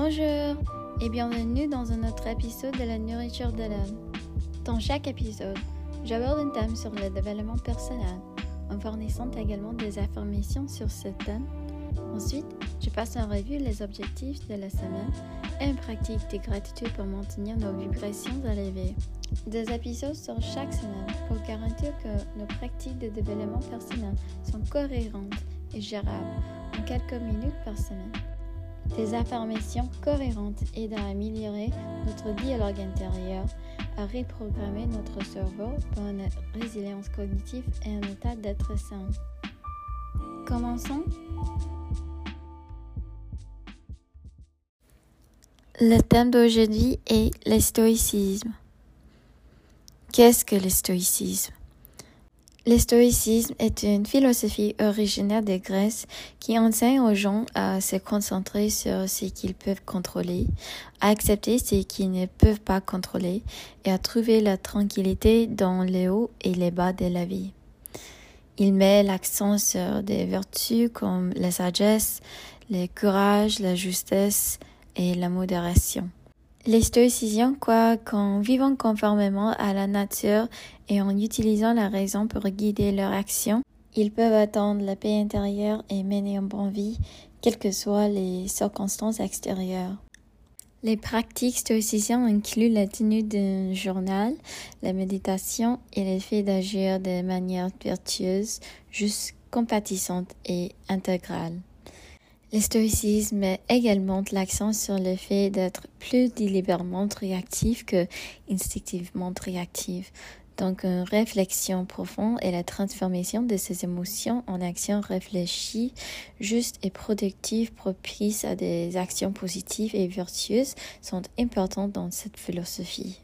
Bonjour et bienvenue dans un autre épisode de la nourriture de l'âme. Dans chaque épisode, j'aborde un thème sur le développement personnel en fournissant également des informations sur ce thème. Ensuite, je passe en revue les objectifs de la semaine et une pratique de gratitude pour maintenir nos vibrations élevées. Des épisodes sur chaque semaine pour garantir que nos pratiques de développement personnel sont cohérentes et gérables en quelques minutes par semaine. Des affirmations cohérentes aident à améliorer notre dialogue intérieur, à reprogrammer notre cerveau pour une résilience cognitive et un état d'être sain. Commençons. Le thème d'aujourd'hui est le stoïcisme. Qu'est-ce que le stoïcisme? Le stoïcisme est une philosophie originaire de Grèce qui enseigne aux gens à se concentrer sur ce qu'ils peuvent contrôler, à accepter ce qu'ils ne peuvent pas contrôler et à trouver la tranquillité dans les hauts et les bas de la vie. Il met l'accent sur des vertus comme la sagesse, le courage, la justesse et la modération. Les stoïciens croient qu'en vivant conformément à la nature et en utilisant la raison pour guider leur action, ils peuvent atteindre la paix intérieure et mener une bonne vie, quelles que soient les circonstances extérieures. Les pratiques stoïciennes incluent la tenue d'un journal, la méditation et le fait d'agir de manière vertueuse, juste compatissante et intégrale. Le stoïcisme met également l'accent sur le fait d'être plus délibérément réactif que instinctivement réactif. Donc, une réflexion profonde et la transformation de ses émotions en actions réfléchies, justes et productives, propices à des actions positives et vertueuses sont importantes dans cette philosophie.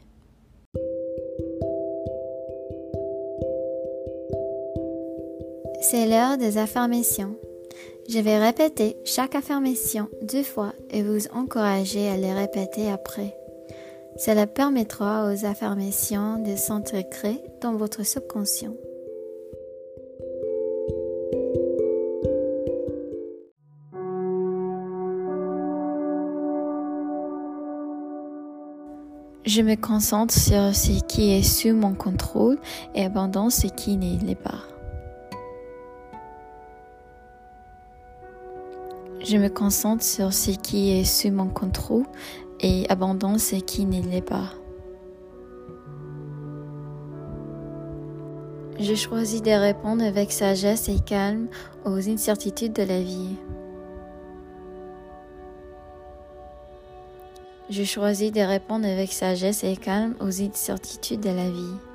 C'est l'heure des affirmations. Je vais répéter chaque affirmation deux fois et vous encourager à les répéter après. Cela permettra aux affirmations de s'intégrer dans votre subconscient. Je me concentre sur ce qui est sous mon contrôle et abandonne ce qui ne l'est pas. Je me concentre sur ce qui est sous mon contrôle et abandonne ce qui ne l'est pas. Je choisis de répondre avec sagesse et calme aux incertitudes de la vie. Je choisis de répondre avec sagesse et calme aux incertitudes de la vie.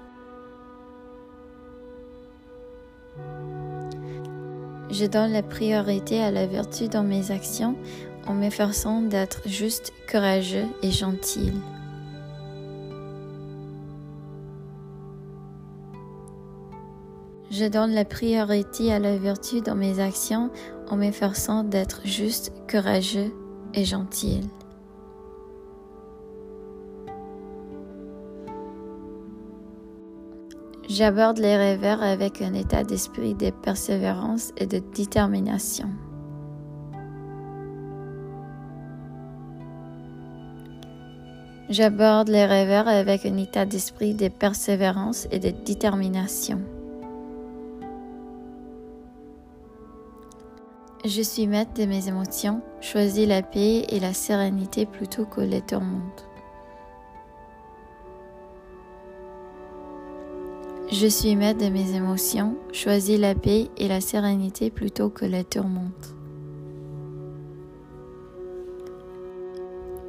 Je donne la priorité à la vertu dans mes actions en m'efforçant d'être juste, courageux et gentil. Je donne la priorité à la vertu dans mes actions en m'efforçant d'être juste, courageux et gentil. J'aborde les rêveurs avec un état d'esprit de persévérance et de détermination. J'aborde les rêveurs avec un état d'esprit de persévérance et de détermination. Je suis maître de mes émotions, choisis la paix et la sérénité plutôt que les tourmentes. Je suis maître de mes émotions, choisis la paix et la sérénité plutôt que la tourmente.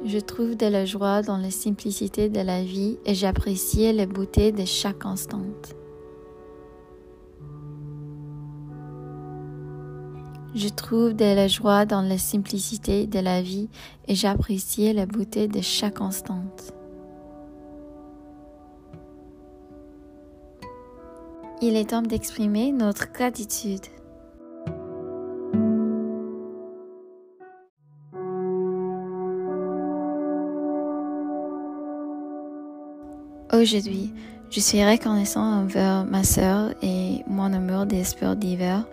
Je trouve de la joie dans la simplicité de la vie et j'apprécie la beauté de chaque instant. Je trouve de la joie dans la simplicité de la vie et j'apprécie la beauté de chaque instant. Il est temps d'exprimer notre gratitude. Aujourd'hui, je suis reconnaissant envers ma sœur et mon amour d'espoir d'hiver.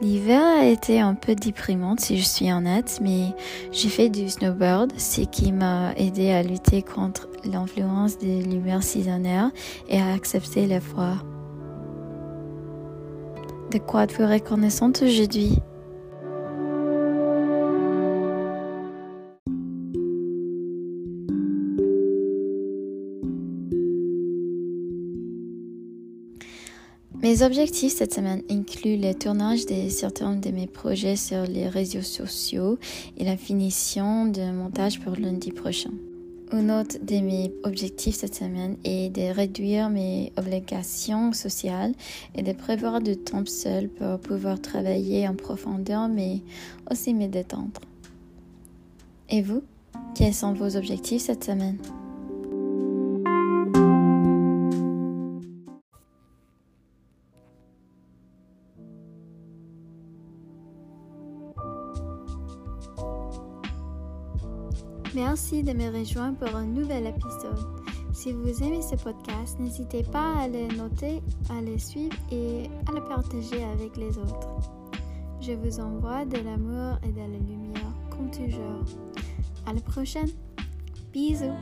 L'hiver a été un peu déprimant si je suis honnête, mais j'ai fait du snowboard, ce qui m'a aidé à lutter contre l'influence des lumières saisonnières et à accepter le froid. De quoi êtes-vous reconnaissante aujourd'hui? Mes objectifs cette semaine incluent le tournage de certains de mes projets sur les réseaux sociaux et la finition de montage pour lundi prochain. Une autre de mes objectifs cette semaine est de réduire mes obligations sociales et de prévoir du temps seul pour pouvoir travailler en profondeur mais aussi me détendre. Et vous, quels sont vos objectifs cette semaine? Merci de me rejoindre pour un nouvel épisode. Si vous aimez ce podcast, n'hésitez pas à le noter, à le suivre et à le partager avec les autres. Je vous envoie de l'amour et de la lumière comme toujours. À la prochaine. Bisous.